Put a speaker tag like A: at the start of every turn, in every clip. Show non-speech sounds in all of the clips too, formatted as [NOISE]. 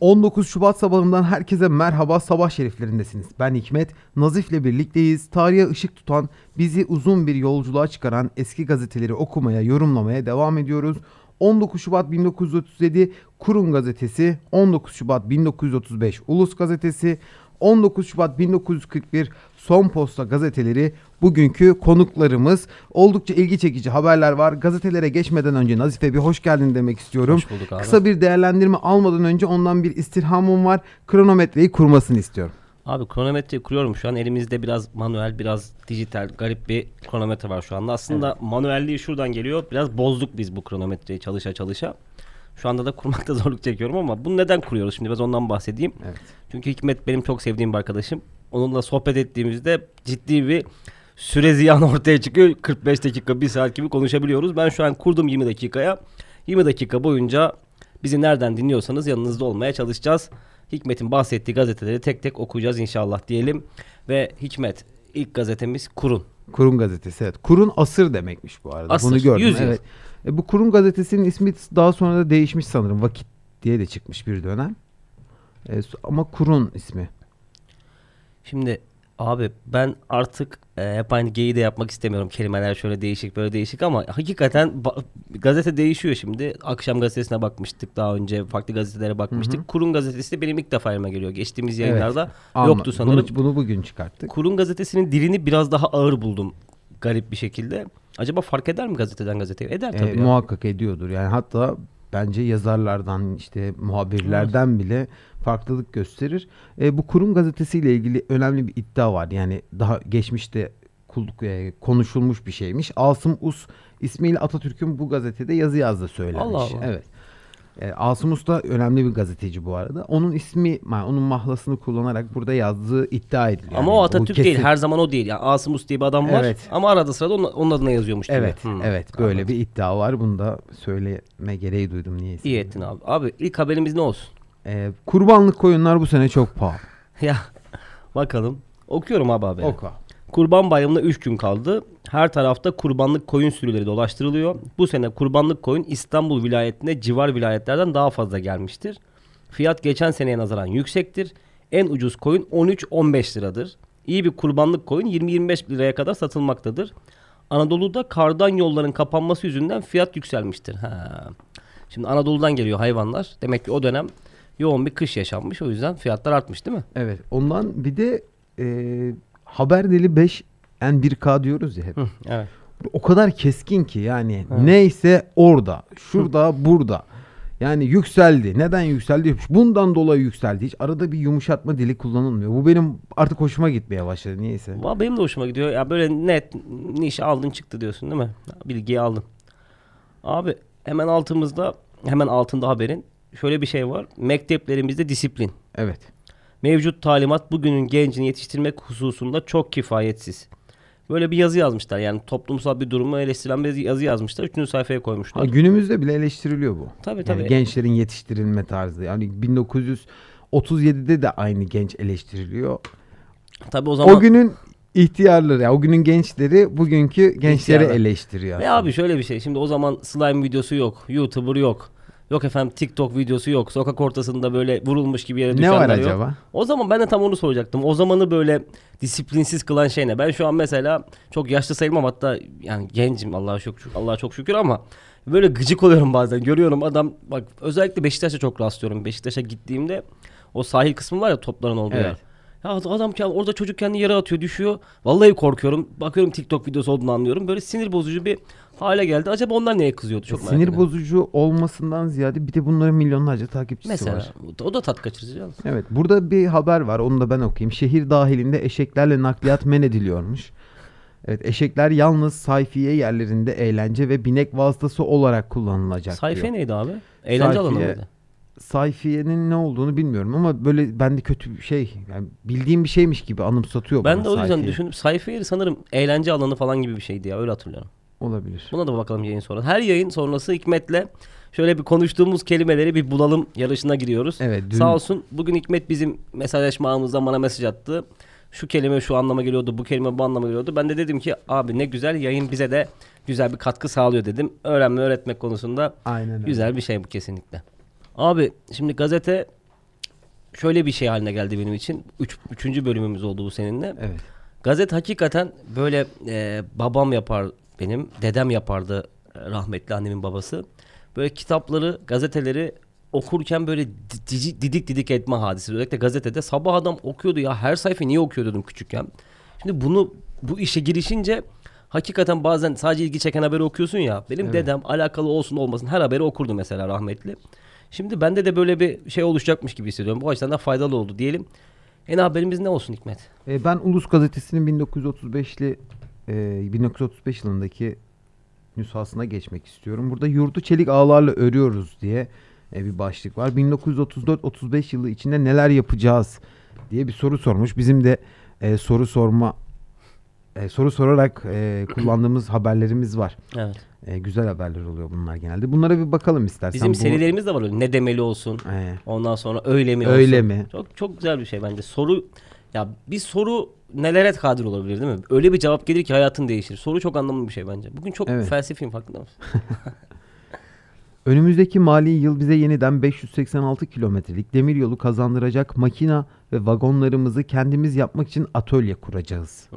A: 19 Şubat sabahından herkese merhaba sabah şeriflerindesiniz. Ben Hikmet, Nazif'le birlikteyiz. Tarihe ışık tutan, bizi uzun bir yolculuğa çıkaran eski gazeteleri okumaya, yorumlamaya devam ediyoruz. 19 Şubat 1937 Kurum Gazetesi, 19 Şubat 1935 Ulus Gazetesi, 19 Şubat 1941 Son Posta gazeteleri bugünkü konuklarımız. Oldukça ilgi çekici haberler var. Gazetelere geçmeden önce Nazife bir hoş geldin demek istiyorum.
B: Hoş bulduk abi.
A: Kısa bir değerlendirme almadan önce ondan bir istirhamım var. Kronometreyi kurmasını istiyorum.
B: Abi kronometreyi kuruyorum şu an. Elimizde biraz manuel, biraz dijital, garip bir kronometre var şu anda. Aslında manuelliği şuradan geliyor. Biraz bozduk biz bu kronometreyi çalışa çalışa. Şu anda da kurmakta [LAUGHS] zorluk çekiyorum ama bunu neden kuruyoruz? Şimdi biraz ondan bahsedeyim.
A: Evet.
B: Çünkü Hikmet benim çok sevdiğim bir arkadaşım. Onunla sohbet ettiğimizde ciddi bir süre ziyan [LAUGHS] ortaya çıkıyor. 45 dakika, 1 saat gibi konuşabiliyoruz. Ben şu an kurdum 20 dakikaya. 20 dakika boyunca bizi nereden dinliyorsanız yanınızda olmaya çalışacağız. Hikmet'in bahsettiği gazeteleri tek tek okuyacağız inşallah diyelim. Ve Hikmet ilk gazetemiz Kurun.
A: Kurum gazetesi evet. Kurun asır demekmiş bu arada.
B: Asır,
A: Bunu gördüm.
B: 100 yıl.
A: Evet. E, bu Kurum gazetesinin ismi daha sonra da değişmiş sanırım. Vakit diye de çıkmış bir dönem. E, ama Kurun ismi.
B: Şimdi abi ben artık e, hep aynı geyi de yapmak istemiyorum. Kelimeler şöyle değişik böyle değişik ama hakikaten ba- gazete değişiyor şimdi. Akşam gazetesine bakmıştık daha önce farklı gazetelere bakmıştık. Kurun gazetesi de benim ilk defa elime geliyor. Geçtiğimiz yayınlarda
A: Ama
B: yoktu sanırım.
A: Bunu, bunu bugün çıkarttık.
B: Kurun gazetesinin dilini biraz daha ağır buldum garip bir şekilde. Acaba fark eder mi gazeteden gazeteye? Eder
A: E,
B: tabii. ya.
A: muhakkak ediyordur. Yani hatta bence yazarlardan işte muhabirlerden bile farklılık gösterir. E, bu kurum gazetesiyle ilgili önemli bir iddia var. Yani daha geçmişte e, konuşulmuş bir şeymiş. Asım Us ismiyle Atatürk'ün bu gazetede yazı yazdığı söylenmiş.
B: Allah Allah.
A: Evet. E, Asım Us da önemli bir gazeteci bu arada. Onun ismi, yani onun mahlasını kullanarak burada yazdığı iddia ediliyor.
B: ama
A: Yani
B: o Atatürk
A: kesin-
B: değil. Her zaman o değil. Yani Asım Us diye bir adam var.
A: Evet.
B: Ama arada sırada onun, onun adına yazıyormuş.
A: Evet,
B: Hmm,
A: evet böyle
B: anladım.
A: bir iddia var. Bunu da söyleme gereği duydum niyeyse.
B: İyi ettin abi. Abi ilk haberimiz ne olsun?
A: Ee, kurbanlık koyunlar bu sene çok pahalı. [LAUGHS]
B: Ya bakalım. Okuyorum abi haberi.
A: Oka.
B: Kurban Bayramı'na 3 gün kaldı. Her tarafta kurbanlık koyun sürüleri dolaştırılıyor. Bu sene kurbanlık koyun İstanbul vilayetine civar vilayetlerden daha fazla gelmiştir. Fiyat geçen seneye nazaran yüksektir. En ucuz koyun 13-15 liradır. İyi bir kurbanlık koyun 20-25 liraya kadar satılmaktadır. Anadolu'da kardan yolların kapanması yüzünden fiyat yükselmiştir. Ha. Şimdi Anadolu'dan geliyor hayvanlar. Demek ki o dönem yoğun bir kış yaşanmış. O yüzden fiyatlar artmış değil mi?
A: Evet. Ondan bir de e, haber dili 5 N1K diyoruz ya hep.
B: Hı, evet.
A: O kadar keskin ki yani
B: Evet.
A: neyse orada, şurada, burada. Yani yükseldi. Neden yükseldi? Bundan dolayı yükseldi. Hiç arada bir yumuşatma dili kullanılmıyor. Bu benim artık hoşuma gitmeye başladı niyeyse.
B: Valla benim de hoşuma gidiyor. Ya böyle net niş aldın çıktı diyorsun değil mi? Bilgiyi aldın. Abi hemen altımızda hemen altında haberin şöyle bir şey var. Mekteplerimizde disiplin.
A: Evet.
B: Mevcut talimat bugünün gencini yetiştirmek hususunda çok kifayetsiz. Böyle bir yazı yazmışlar. Yani toplumsal bir durumu eleştiren bir yazı yazmışlar. Üçüncü sayfaya koymuşlar.
A: Ha, günümüzde bile eleştiriliyor bu.
B: Tabii,
A: Yani
B: tabii.
A: gençlerin yetiştirilme tarzı. Yani 1937'de de aynı genç eleştiriliyor.
B: Tabii o zaman
A: O günün ihtiyarları, yani o günün gençleri bugünkü gençleri
B: İhtiyarlar.
A: eleştiriyor.
B: Ve abi şöyle bir şey. Şimdi o zaman slime videosu yok. YouTuber yok. Yok efendim TikTok videosu yok. Sokak ortasında böyle vurulmuş gibi yere
A: ne
B: düşenler
A: var
B: yok.
A: acaba?
B: O zaman ben de tam onu soracaktım. O zamanı böyle disiplinsiz kılan şey ne? Ben şu an mesela çok yaşlı sayılmam hatta yani gencim Allah'a çok şükür, Allah'a çok şükür ama böyle gıcık oluyorum bazen. Görüyorum adam bak özellikle Beşiktaş'a çok rastlıyorum. Beşiktaş'a gittiğimde o sahil kısmı var ya topların olduğu
A: Evet.
B: yer. Ya adam orada çocuk kendi yere atıyor düşüyor. Vallahi korkuyorum. Bakıyorum TikTok videosu olduğunu anlıyorum. Böyle sinir bozucu bir hale geldi. Acaba onlar neye kızıyordu çok merak
A: Sinir
B: ediyorum.
A: bozucu olmasından ziyade bir de bunların milyonlarca takipçisi
B: Mesela
A: var.
B: o da tat kaçırıcı. yalnız.
A: Evet burada bir haber var onu da ben okuyayım. Şehir dahilinde eşeklerle nakliyat men ediliyormuş. Evet eşekler yalnız sayfiye yerlerinde eğlence ve binek vasıtası olarak kullanılacak
B: Sayfa
A: diyor.
B: neydi abi? Eğlence alanı
A: Sayfiye-
B: mıydı?
A: Sayfiyenin ne olduğunu bilmiyorum ama böyle bende kötü bir şey yani bildiğim bir şeymiş gibi anımsatıyor
B: Ben de o yüzden
A: sayfiye.
B: düşündüm. Sayfa yeri sanırım eğlence alanı falan gibi bir şeydi ya öyle hatırlıyorum.
A: Olabilir.
B: Buna da bakalım yayın sonra. Her yayın sonrası Hikmet'le şöyle bir konuştuğumuz kelimeleri bir bulalım yarışına giriyoruz.
A: Evet, dün-
B: Sağ olsun bugün Hikmet bizim mesajlaşma ağımızdan bana mesaj attı. Şu kelime şu anlama geliyordu, bu kelime bu anlama geliyordu. Ben de dedim ki abi ne güzel yayın bize de güzel bir katkı sağlıyor dedim. Öğrenme öğretmek konusunda
A: Aynen öyle.
B: güzel bir şey bu kesinlikle. Abi şimdi gazete şöyle bir şey haline geldi benim için. Üç, üçüncü bölümümüz oldu bu seninle.
A: Evet.
B: Gazet hakikaten böyle e, babam yapar benim, dedem yapardı e, rahmetli annemin babası. Böyle kitapları, gazeteleri okurken böyle di- didik didik etme hadisi. Özellikle gazetede sabah adam okuyordu ya her sayfa niye okuyor dedim küçükken. Şimdi bunu bu işe girişince hakikaten bazen sadece ilgi çeken haberi okuyorsun ya. Benim
A: Evet.
B: dedem alakalı olsun olmasın her haberi okurdu mesela rahmetli. Şimdi bende de böyle bir şey oluşacakmış gibi hissediyorum. Bu açıdan da faydalı oldu diyelim. En haberimiz ne olsun Hikmet?
A: E, ben Ulus Gazetesi'nin 1935'li e, 1935 yılındaki nüshasına geçmek istiyorum. Burada yurdu çelik ağlarla örüyoruz diye e, bir başlık var. 1934-35 yılı içinde neler yapacağız diye bir soru sormuş. Bizim de e, soru sorma e, soru sorarak e, kullandığımız haberlerimiz var.
B: Evet.
A: E, güzel haberler oluyor bunlar genelde. Bunlara bir bakalım istersen.
B: Bizim
A: Bu-
B: serilerimiz de var öyle. Ne demeli olsun.
A: E,
B: Ondan sonra öyle mi
A: Öyle
B: olsun.
A: mi?
B: Çok çok güzel bir şey bence. Soru ya bir soru nelere kadir olabilir değil mi? Öyle bir cevap gelir ki hayatın değişir. Soru çok anlamlı bir şey bence. Bugün çok
A: Evet.
B: felsefiyim farkında mısın? [LAUGHS]
A: Önümüzdeki mali yıl bize yeniden 586 kilometrelik demir yolu kazandıracak makina ve vagonlarımızı kendimiz yapmak için atölye kuracağız.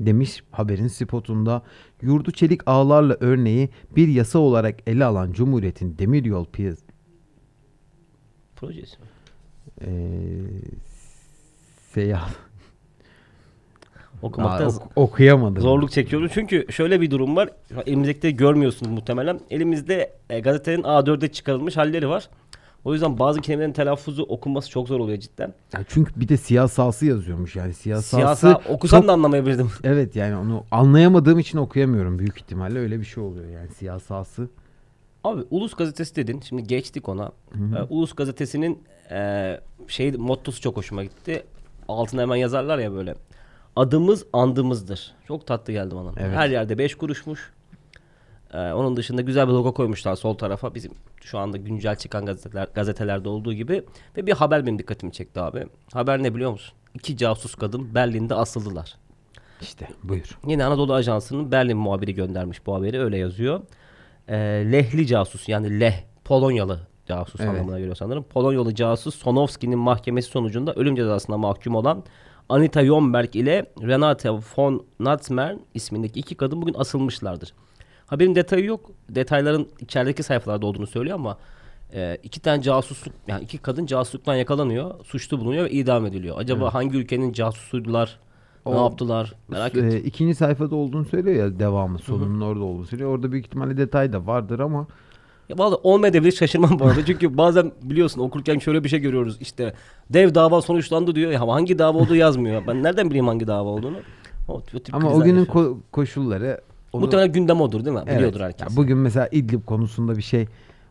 A: Demiş haberin spotunda. Yurdu çelik ağlarla örneği bir yasa olarak ele alan Cumhuriyet'in demiryol piyas
B: Projesi.
A: Eee seyahat
B: Okumakta
A: Aa, ok- okuyamadım.
B: zorluk çekiyoruz. Çünkü şöyle bir durum var. Elimizde de görmüyorsunuz muhtemelen. Elimizde e, gazetenin A4'e çıkarılmış halleri var. O yüzden bazı kelimelerin telaffuzu okunması çok zor oluyor cidden.
A: Ya çünkü bir de siyasası yazıyormuş yani siyasası.
B: Siyasa okusam
A: çok-
B: da anlamayabilirdim. [LAUGHS]
A: Evet yani onu anlayamadığım için okuyamıyorum büyük ihtimalle öyle bir şey oluyor yani siyasası.
B: Abi Ulus Gazetesi dedin. Şimdi geçtik ona. Ee, Ulus Gazetesi'nin e, şey mottosu çok hoşuma gitti. Altına hemen yazarlar ya böyle. Adımız andımızdır. Çok tatlı geldi bana.
A: Evet.
B: Her yerde 5 kuruşmuş. Ee, onun dışında güzel bir logo koymuşlar sol tarafa. Bizim şu anda güncel çıkan gazeteler, gazetelerde olduğu gibi. Ve bir haber benim dikkatimi çekti abi. Haber ne biliyor musun? İki casus kadın Berlin'de asıldılar.
A: İşte buyur.
B: Yine Anadolu Ajansı'nın Berlin muhabiri göndermiş bu haberi öyle yazıyor. Ee, Lehli casus yani Leh Polonyalı casus
A: Evet.
B: anlamına geliyor sanırım. Polonyalı casus Sonowski'nin mahkemesi sonucunda ölüm cezasına mahkum olan Anita Jomberg ile Renate von Natzmer ismindeki iki kadın bugün asılmışlardır. Haberin detayı yok. Detayların içerideki sayfalarda olduğunu söylüyor ama e, iki tane casusluk yani iki kadın casusluktan yakalanıyor, suçlu bulunuyor ve idam ediliyor. Acaba hangi ülkenin casusuydular? Ne
A: O-
B: yaptılar? Merak ettim.
A: Ee, ikinci sayfada olduğunu söylüyor ya devamı sonunun orada olduğunu söylüyor. Orada büyük ihtimalle detay da vardır ama
B: Ya vallahi olmayabilir şaşırmam bu arada. Çünkü bazen biliyorsun okurken şöyle bir şey görüyoruz. İşte dev dava sonuçlandı diyor. Ya hangi dava olduğu yazmıyor. Ben nereden bileyim hangi dava olduğunu? O, o
A: ama o günün ko- koşulları onu-
B: Muhtemelen gündem odur değil mi?
A: Evet.
B: Biliyordur herkes.
A: Ya bugün mesela İdlib konusunda bir şey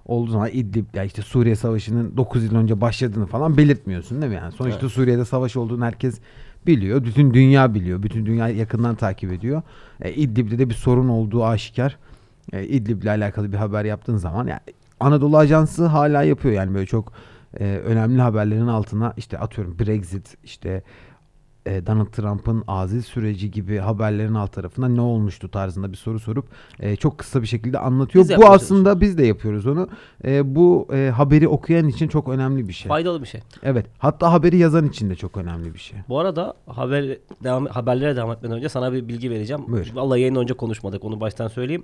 A: olduğu zaman İdlib ya işte Suriye Savaşı'nın 9 yıl önce başladığını falan belirtmiyorsun değil mi? Yani sonuçta
B: Evet.
A: Suriye'de savaş olduğunu herkes biliyor. Bütün dünya biliyor. Bütün dünya yakından takip ediyor. E, İdlib'de de bir sorun olduğu aşikar. E, İdlib'le alakalı bir haber yaptığın zaman yani Anadolu Ajansı hala yapıyor yani böyle çok e, önemli haberlerin altına işte atıyorum Brexit işte e, Donald Trump'ın azil süreci gibi haberlerin alt tarafına ne olmuştu tarzında bir soru sorup e, çok kısa bir şekilde anlatıyor.
B: Biz
A: Bu aslında biz de yapıyoruz onu. E, bu e, haberi okuyan için çok önemli bir şey.
B: Faydalı bir şey.
A: Evet. Hatta haberi yazan için de çok önemli bir şey.
B: Bu arada haber devam, haberlere devam etmeden önce sana bir bilgi vereceğim.
A: Buyur.
B: Vallahi yayın önce konuşmadık. Onu baştan söyleyeyim.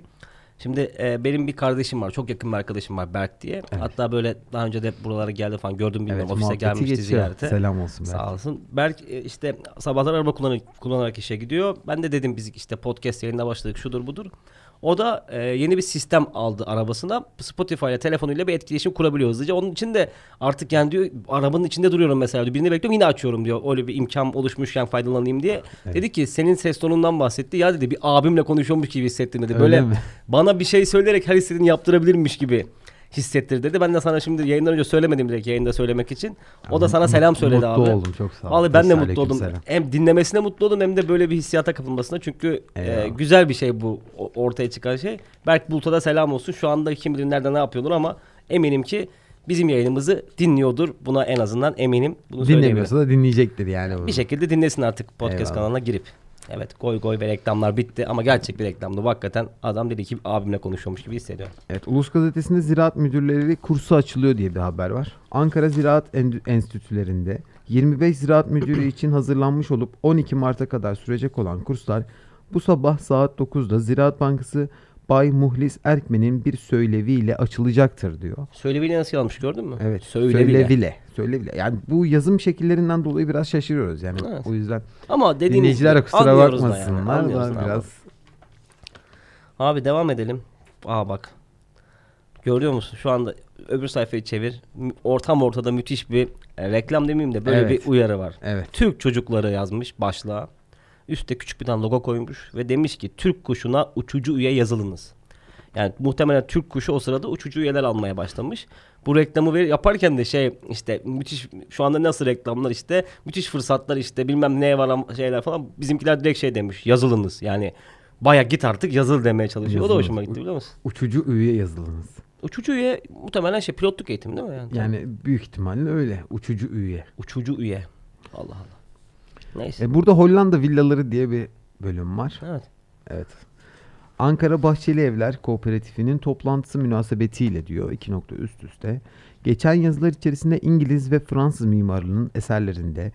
B: Şimdi e, benim bir kardeşim var. Çok yakın bir arkadaşım var Berk diye. Hatta böyle daha önce de buralara geldi falan gördüm bilmiyorum.
A: Evet,
B: Ofise gelmişti
A: geçiyor.
B: ziyarete.
A: Selam olsun Berk.
B: Sağ olsun. Berk e, işte sabahlar araba kullanır, kullanarak işe gidiyor. Ben de dedim biz işte podcast yayında başladık şudur budur. O da e, yeni bir sistem aldı arabasına. Spotify ile telefonuyla bir etkileşim kurabiliyor hızlıca. Onun için de artık yani diyor arabanın içinde duruyorum mesela diyor. Birini bekliyorum yine açıyorum diyor. Öyle bir imkan oluşmuşken faydalanayım diye. Dedi ki senin ses tonundan bahsetti. Ya dedi bir abimle konuşuyormuş gibi hissettim dedi.
A: Öyle
B: Böyle
A: mi?
B: bana bir şey söyleyerek her istediğini yaptırabilirmiş gibi hissettir dedi. Ben de sana şimdi yayından önce söylemedim direkt yayında söylemek için. O da sana selam söyledi
A: mutlu
B: abi.
A: oldum, çok sağ ol.
B: Vallahi ben de mutlu oldum.
A: selam.
B: Hem dinlemesine mutlu oldum hem de böyle bir hissiyata kapılmasına. Çünkü e, güzel bir şey bu ortaya çıkan şey. Berk Bulut'a da selam olsun. Şu anda kim bilir nerede ne yapıyordur ama eminim ki bizim yayınımızı dinliyordur. Buna en azından eminim. Bunu
A: Dinlemiyorsa da dinleyecektir yani. bu.
B: Bir şekilde dinlesin artık podcast
A: Eyvallah.
B: kanalına girip. Evet goy goy ve reklamlar bitti ama gerçek bir reklamdı. Hakikaten adam dedi ki abimle konuşuyormuş gibi hissediyorum.
A: Evet, Ulus Gazetesi'nde ziraat müdürleri kursu açılıyor diye bir haber var. Ankara Ziraat En- Enstitülerinde 25 ziraat müdürü için hazırlanmış olup 12 Mart'a kadar sürecek olan kurslar bu sabah saat 9'da Ziraat Bankası Bay Muhlis Erkmen'in bir söyleviyle açılacaktır diyor.
B: Söyleviyle nasıl almış gördün mü?
A: Evet.
B: Söyleviyle.
A: Söylevile. Söylevile. Yani bu yazım şekillerinden dolayı biraz şaşırıyoruz yani.
B: Evet.
A: O yüzden
B: Ama
A: dinleyiciler kusura
B: yani,
A: bakmasınlar
B: anlıyoruz ama.
A: biraz
B: Abi devam edelim. Aa bak. Görüyor musun? Şu anda öbür sayfayı çevir. Ortam ortada müthiş bir e, reklam demeyeyim de böyle
A: Evet.
B: bir uyarı var.
A: evet.
B: Türk çocukları yazmış başlığa. Üste küçük bir tane logo koymuş ve demiş ki Türk kuşuna uçucu üye yazılınız. Yani muhtemelen Türk kuşu o sırada uçucu üyeler almaya başlamış. Bu reklamı ver, yaparken de şey işte müthiş şu anda nasıl reklamlar işte müthiş fırsatlar işte bilmem ne var am- şeyler falan bizimkiler direkt şey demiş yazılınız. Yani baya git artık yazıl demeye çalışıyor. O da
A: Yazılınız.
B: hoşuma gitti biliyor musun?
A: Uçucu üye yazılınız.
B: Uçucu üye muhtemelen şey pilotluk eğitimi değil mi? Yani,
A: Yani büyük ihtimalle öyle. Uçucu üye.
B: uçucu üye. Allah Allah. Neyse.
A: E, burada Hollanda villaları diye bir bölüm var.
B: evet.
A: Evet. Ankara Bahçeli Evler Kooperatifinin toplantısı münasebetiyle diyor iki nokta üst üste. Geçen yazılar içerisinde İngiliz ve Fransız mimarlarının eserlerinde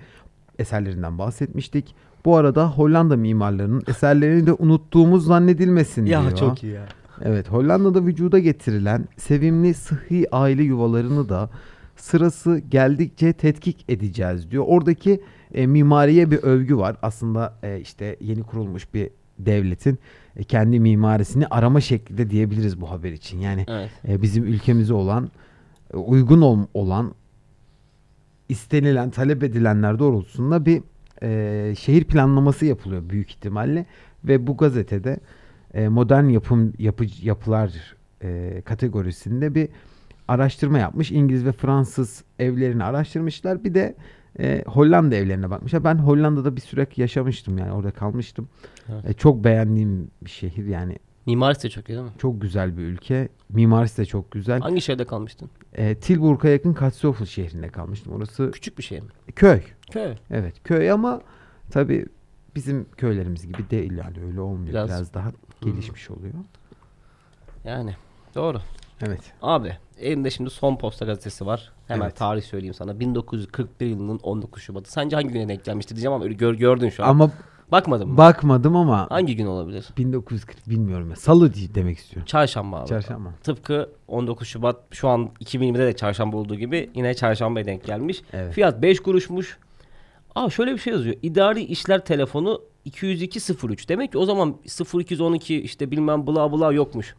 A: eserlerinden bahsetmiştik. Bu arada Hollanda mimarlarının eserlerini de unuttuğumuz zannedilmesin diyor.
B: iyi ya.
A: Evet, Hollanda'da vücuda getirilen sevimli sıhhi aile yuvalarını da sırası geldikçe tetkik edeceğiz diyor. Oradaki e, mimariye bir övgü var. Aslında e, işte yeni kurulmuş bir devletin e, kendi mimarisini arama şeklinde diyebiliriz bu haber için. Yani
B: Evet.
A: e, bizim ülkemize olan e, uygun ol- olan istenilen, talep edilenler doğrultusunda bir e, şehir planlaması yapılıyor büyük ihtimalle ve bu gazetede e, modern yapım yapı, yapılar e, kategorisinde bir araştırma yapmış. İngiliz ve Fransız evlerini araştırmışlar. Bir de e, Hollanda evlerine bakmışlar. Ben Hollanda'da bir süre yaşamıştım yani orada kalmıştım.
B: Evet.
A: E, çok beğendiğim bir şehir yani
B: Mimarisi de çok iyi değil mi?
A: çok güzel bir ülke. Mimarisi de çok güzel.
B: Hangi şehirde kalmıştın?
A: E, Tilburg'a yakın Katsofl şehrinde kalmıştım. Orası
B: Küçük bir şehir mi?
A: köy.
B: Köy.
A: Evet köy ama tabii bizim köylerimiz gibi değil yani öyle olmuyor.
B: Biraz-
A: Biraz, daha gelişmiş oluyor.
B: Yani doğru.
A: Evet.
B: Abi elimde şimdi Son Posta gazetesi var. Hemen
A: Evet.
B: tarih söyleyeyim sana. 1941 yılının 19 Şubat'ı. Sence hangi güne denk gelmiştir diyeceğim ama öyle gör, gördün şu an.
A: Ama
B: Bakmadın mı?
A: bakmadım ama
B: hangi gün olabilir?
A: 1940 bilmiyorum ya. Salı diye demek istiyorum.
B: Çarşamba abi.
A: Çarşamba.
B: Tıpkı 19 Şubat şu an 2020'de de çarşamba olduğu gibi yine çarşambaya denk gelmiş.
A: Evet.
B: Fiyat 5 kuruşmuş. Aa şöyle bir şey yazıyor. İdari işler telefonu 20203. Demek ki o zaman 0212 işte bilmem bla bla yokmuş.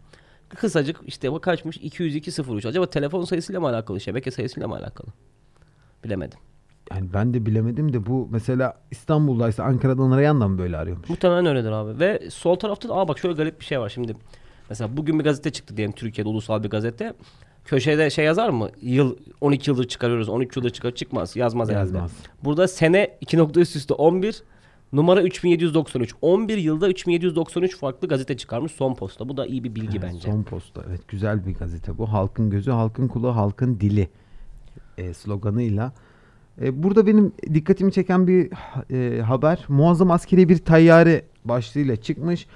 B: Kısacık işte bu kaçmış 20203. Acaba telefon sayısıyla mı alakalı, şebeke sayısıyla mı alakalı? Bilemedim.
A: Yani ben de bilemedim de bu mesela İstanbul'daysa Ankara'dan arayan da mı böyle arıyormuş?
B: Muhtemelen öyledir abi. Ve sol tarafta da aa bak şöyle garip bir şey var şimdi. Mesela bugün bir gazete çıktı diyelim Türkiye'de ulusal bir gazete. Köşede şey yazar mı? Yıl 12 yıldır çıkarıyoruz, 13 yıldır çıkar çıkmaz. Yazmaz herhalde.
A: Yazmaz.
B: Burada sene 2 nokta üst üste 11 numara 3793. 11 yılda 3793 farklı gazete çıkarmış son posta. Bu da iyi bir bilgi
A: Evet,
B: bence.
A: Son posta. Evet güzel bir gazete bu. Halkın gözü, halkın kulağı, halkın dili e, sloganıyla. E, burada benim dikkatimi çeken bir e, haber. Muazzam askeri bir tayyare başlığıyla çıkmış.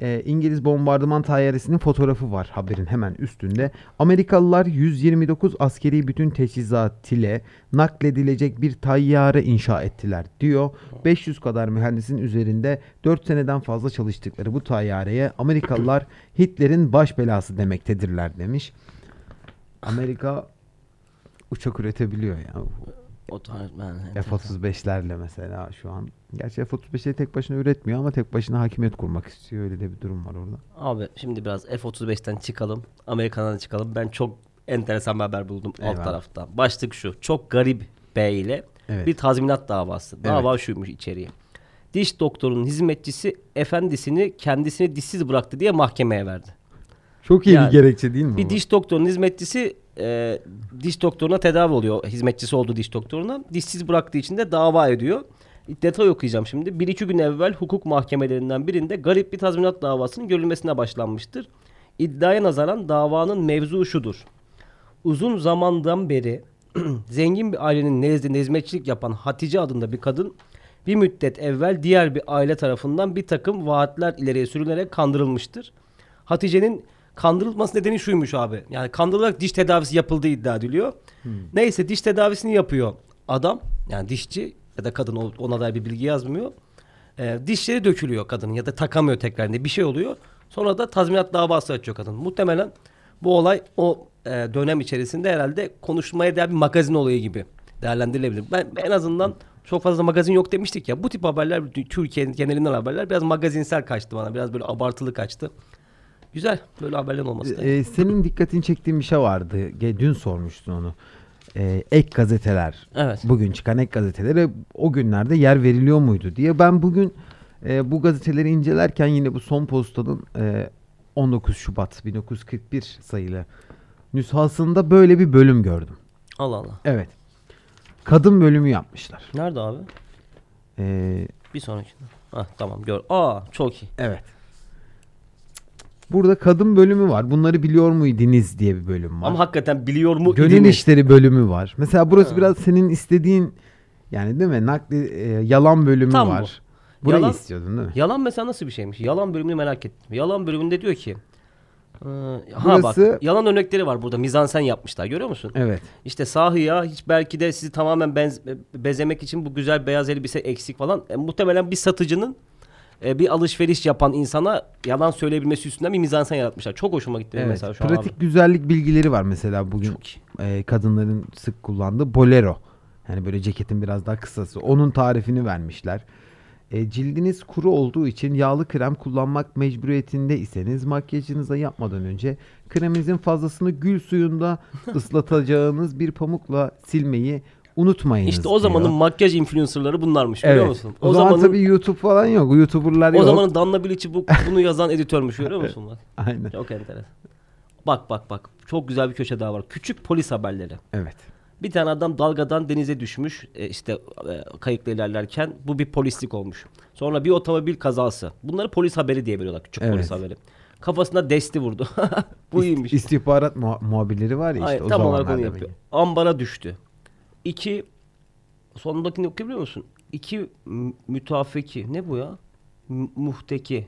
A: E, İngiliz bombardıman tayyaresinin fotoğrafı var haberin hemen üstünde. Amerikalılar 129 askeri bütün teçhizat ile nakledilecek bir tayyare inşa ettiler diyor. 500 kadar mühendisin üzerinde 4 seneden fazla çalıştıkları bu tayyareye Amerikalılar Hitler'in baş belası demektedirler demiş. Amerika uçak üretebiliyor ya.
B: O tarz- ben-
A: F-35'lerle mesela şu an. Gerçi F-35'leri tek başına üretmiyor ama tek başına hakimiyet kurmak istiyor. Öyle de bir durum var orada.
B: Abi şimdi biraz F-35'ten çıkalım. Amerika'dan çıkalım. Ben çok enteresan bir haber buldum alt
A: Eyvallah.
B: tarafta. Başlık şu. Çok garip bey ile
A: Evet.
B: bir tazminat davası. Dava şuymuş içeriği. Diş doktorunun hizmetçisi efendisini kendisini dişsiz bıraktı diye mahkemeye verdi.
A: Çok iyi
B: Yani
A: bir gerekçe değil mi
B: Bir
A: bu?
B: diş doktorunun hizmetçisi e, diş doktoruna tedavi oluyor. Hizmetçisi olduğu diş doktoruna. Dişsiz bıraktığı için de dava ediyor. Detay okuyacağım şimdi. Bir iki gün evvel hukuk mahkemelerinden birinde garip bir tazminat davasının görülmesine başlanmıştır. İddiaya nazaran davanın mevzu şudur. Uzun zamandan beri [CLEARS THROAT] zengin bir ailenin nezdinde hizmetçilik yapan Hatice adında bir kadın bir müddet evvel diğer bir aile tarafından bir takım vaatler ileriye sürülerek kandırılmıştır. Hatice'nin kandırılması nedeni şuymuş abi. Yani kandırılarak diş tedavisi yapıldığı iddia ediliyor. Neyse diş tedavisini yapıyor adam. Yani dişçi ya da kadın ona dair bir bilgi yazmıyor. Ee, dişleri dökülüyor kadının ya da takamıyor tekrar diye bir şey oluyor. Sonra da tazminat davası açıyor kadın. Muhtemelen bu olay o e, dönem içerisinde herhalde konuşmaya değer bir magazin olayı gibi değerlendirilebilir. Ben en azından çok fazla magazin yok demiştik ya. Bu tip haberler Türkiye'nin genelinden haberler biraz magazinsel kaçtı bana. Biraz böyle abartılı kaçtı. Güzel böyle haberlerin olması da.
A: Ee, senin dikkatini çektiğin bir şey vardı. Dün sormuştun onu. Ee, ek gazeteler.
B: Evet.
A: Bugün çıkan ek gazetelere o günlerde yer veriliyor muydu diye. Ben bugün e, bu gazeteleri incelerken yine bu son postanın e, 19 Şubat 1941 sayılı nüshasında böyle bir bölüm gördüm.
B: Allah Allah.
A: Evet. Kadın bölümü yapmışlar.
B: Nerede abi?
A: Ee,
B: Bir sonrakinde. Ah tamam gör. Aa çok iyi.
A: evet. Burada kadın bölümü var. Bunları biliyor muydunuz diye bir bölüm var.
B: Ama hakikaten biliyor mu?
A: Gönül işleri bölümü var. Mesela burası
B: Ha.
A: biraz senin istediğin yani değil mi? Nakli e, yalan bölümü
B: Tam bu.
A: var. Burayı
B: Yalan-
A: istiyordun değil mi?
B: Yalan mesela nasıl bir şeymiş? Yalan bölümünü merak ettim. Yalan bölümünde diyor ki e, ha
A: Burası-
B: bak yalan örnekleri var burada mizansen yapmışlar görüyor musun?
A: Evet.
B: İşte sahiya hiç belki de sizi tamamen benz- bezemek için bu güzel beyaz elbise eksik falan. E, muhtemelen bir satıcının e, bir alışveriş yapan insana yalan söyleyebilmesi üstünden bir mizansen yaratmışlar. Çok hoşuma gitti
A: evet.
B: mesela şu an
A: Pratik
B: abi.
A: güzellik bilgileri var mesela bugün e, kadınların sık kullandığı bolero. Yani böyle ceketin biraz daha kısası. Onun tarifini vermişler. E, cildiniz kuru olduğu için yağlı krem kullanmak mecburiyetinde iseniz makyajınıza yapmadan önce kreminizin fazlasını gül suyunda [LAUGHS] ıslatacağınız bir pamukla silmeyi unutmayınız.
B: İşte o zamanın
A: diyor.
B: makyaj influencerları bunlarmış biliyor
A: evet.
B: musun?
A: O, zaman
B: zamanın
A: tabii YouTube falan yok. YouTuber'lar
B: o
A: yok.
B: zamanın Danla Bilic'i bu, bunu yazan editörmüş görüyor musun? Bak. [LAUGHS]
A: Aynen.
B: Çok enteresan. Bak bak bak. Çok güzel bir köşe daha var. Küçük polis haberleri.
A: Evet.
B: Bir tane adam dalgadan denize düşmüş. E, işte e, kayıkla ilerlerken bu bir polislik olmuş. Sonra bir otomobil kazası. Bunları polis haberi diye veriyorlar. Küçük
A: Evet.
B: polis haberi. Kafasına desti vurdu. [LAUGHS] bu
A: İst-
B: iyiymiş.
A: İstihbarat muha- muhabirleri var ya işte
B: Hayır,
A: o
B: tam olarak onu yapıyor. Ambara düştü. İki sonundakini okuyabiliyor musun? İki mü- mütafeki. Ne bu ya? M- muhteki.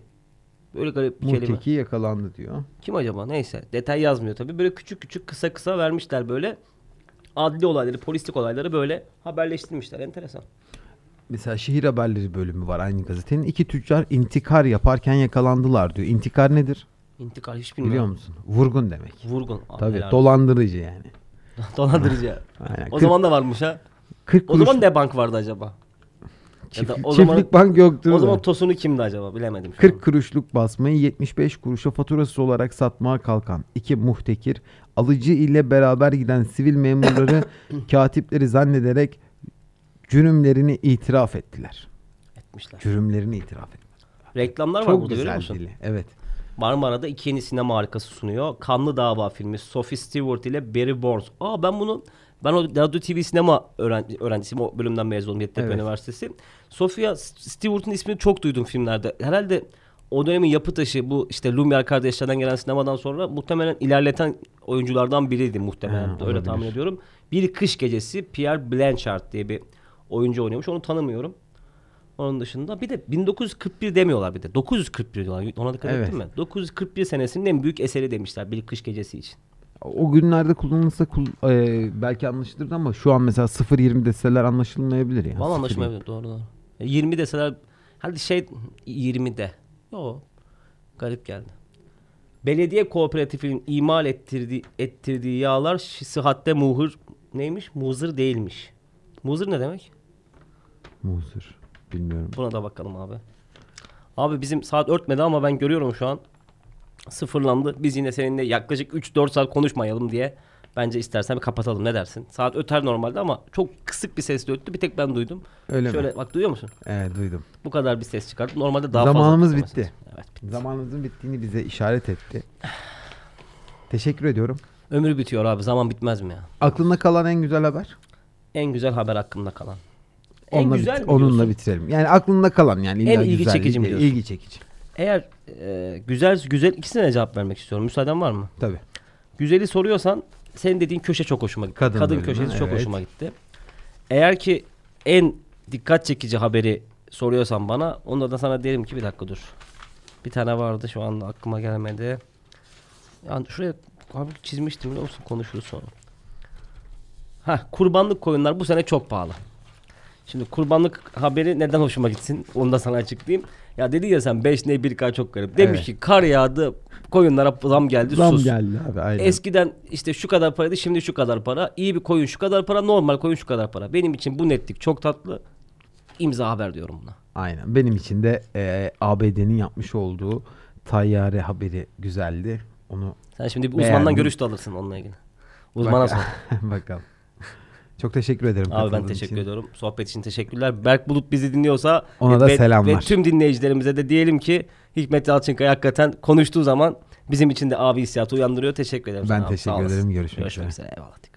B: Böyle garip bir kelime.
A: Muhteki yakalandı diyor.
B: Kim acaba? Neyse. Detay yazmıyor tabii. Böyle küçük küçük kısa kısa vermişler böyle. Adli olayları, polislik olayları böyle haberleştirmişler. Enteresan.
A: Mesela şehir haberleri bölümü var aynı gazetenin. İki tüccar intikar yaparken yakalandılar diyor. İntikar nedir?
B: İntikal hiç
A: Biliyor
B: bilmiyorum.
A: musun? Vurgun demek.
B: Vurgun.
A: Tabii
B: helal.
A: dolandırıcı yani. [LAUGHS]
B: Dolandırıcı. [LAUGHS]
A: Aynen.
B: o zaman da varmış ha.
A: 40
B: O
A: kuruş
B: zaman ne bank vardı acaba?
A: çift-
B: ya da o
A: çiftlik
B: zaman-
A: bank yoktur.
B: O zaman tosunu kimdi acaba? Bilemedim. şu
A: 40
B: an.
A: kuruşluk basmayı 75 kuruşa faturası olarak satmaya kalkan iki muhtekir alıcı ile beraber giden sivil memurları [COUGHS] katipleri zannederek cürümlerini itiraf ettiler.
B: Etmişler.
A: Cürümlerini itiraf ettiler.
B: Reklamlar var
A: Çok
B: burada görüyor musun?
A: dili. Evet.
B: Marmara'da iki yeni sinema harikası sunuyor. Kanlı Dava filmi Sophie Stewart ile Barry Bonds. Aa ben bunu ben o Radyo TV sinema öğren- öğrencisiyim. O bölümden mezun oldum Yeditepe
A: Evet.
B: Üniversitesi. Sophia S- Stewart'ın ismini çok duydum filmlerde. Herhalde o dönemin yapı taşı bu işte Lumière kardeşlerden gelen sinemadan sonra muhtemelen ilerleten oyunculardan biriydi muhtemelen.
A: Ha,
B: Öyle tahmin ediyorum. Bir kış gecesi Pierre Blanchard diye bir oyuncu oynuyormuş. Onu tanımıyorum. Onun dışında bir de 1941 demiyorlar bir de. 941 diyorlar. Ona dikkat
A: Evet.
B: ettin mi? 941 senesinin en büyük eseri demişler bir kış gecesi için.
A: O günlerde kullanılsa kul- e, belki anlaşılırdı ama şu an mesela 0.20 deseler anlaşılmayabilir yani.
B: Valla
A: 0.20.
B: anlaşılmayabilir doğru doğru. E, 20 deseler hadi şey 20 de. Yo garip geldi. Belediye kooperatifinin imal ettirdiği, ettirdiği yağlar sıhhatte muhır neymiş? Muzır değilmiş. Muzır ne demek?
A: Muzur. Bilmiyorum.
B: Buna da bakalım abi. Abi bizim saat örtmedi ama ben görüyorum şu an sıfırlandı. Biz yine seninle yaklaşık 3-4 saat konuşmayalım diye bence istersen bir kapatalım ne dersin? Saat öter normalde ama çok kısık bir sesle öttü. Bir tek ben duydum.
A: Öyle
B: Şöyle
A: mi?
B: bak duyuyor musun?
A: Evet duydum.
B: Bu kadar bir ses çıkardı. Normalde daha
A: Zamanımız
B: fazla.
A: bitti.
B: Evet bitti.
A: Zamanımızın bittiğini bize işaret etti. Teşekkür ediyorum.
B: Ömür bitiyor abi. Zaman bitmez mi ya?
A: Aklında kalan en güzel haber?
B: En güzel haber hakkımda kalan. En
A: Onunla,
B: güzel
A: bit- onunla bitirelim. Yani aklında kalan yani illa
B: En ilgi
A: güzel
B: çekici mi diyorsun?
A: İlgi çekici.
B: Eğer e, güzel güzel ikisine de cevap vermek istiyorum. Müsaaden var mı?
A: Tabii.
B: Güzeli soruyorsan senin dediğin köşe çok hoşuma gitti.
A: Kadın
B: Kadın,
A: bölümü,
B: köşesi çok
A: evet.
B: hoşuma gitti. Eğer ki en dikkat çekici haberi soruyorsan bana onda da sana derim ki bir dakika dur. Bir tane vardı şu anda aklıma gelmedi. Yani şuraya abi çizmiştim biliyor musun konuşuruz sonra. Ha kurbanlık koyunlar bu sene çok pahalı. Şimdi kurbanlık haberi neden hoşuma gitsin onu da sana açıklayayım. Ya dedi ya sen 5 ne 1 çok garip. Demiş
A: Evet.
B: ki kar yağdı koyunlara zam geldi
A: Zam
B: sus.
A: geldi abi aynen.
B: Eskiden işte şu kadar paraydı şimdi şu kadar para. İyi bir koyun şu kadar para normal koyun şu kadar para. Benim için bu netlik çok tatlı. İmza haber diyorum buna.
A: Aynen. Benim için de e, ABD'nin yapmış olduğu tayyare haberi güzeldi. Onu
B: Sen şimdi bir
A: Beğendim.
B: uzmandan görüş de alırsın onunla ilgili. Uzmana
A: Bak-
B: sor. [LAUGHS]
A: bakalım. Çok teşekkür ederim.
B: Abi ben teşekkür
A: için.
B: ediyorum. Sohbet için teşekkürler. Berk Bulut bizi dinliyorsa
A: Ona da
B: ve,
A: selamlar.
B: Ve tüm dinleyicilerimize de diyelim ki Hikmet Yalçınkaya hakikaten konuştuğu zaman bizim için de abi hissiyatı uyandırıyor. Teşekkür ederim.
A: Ben
B: sana abi.
A: teşekkür
B: olasın.
A: ederim. Görüşmek
B: Görüşmek
A: üzere.
B: üzere. Eyvallah.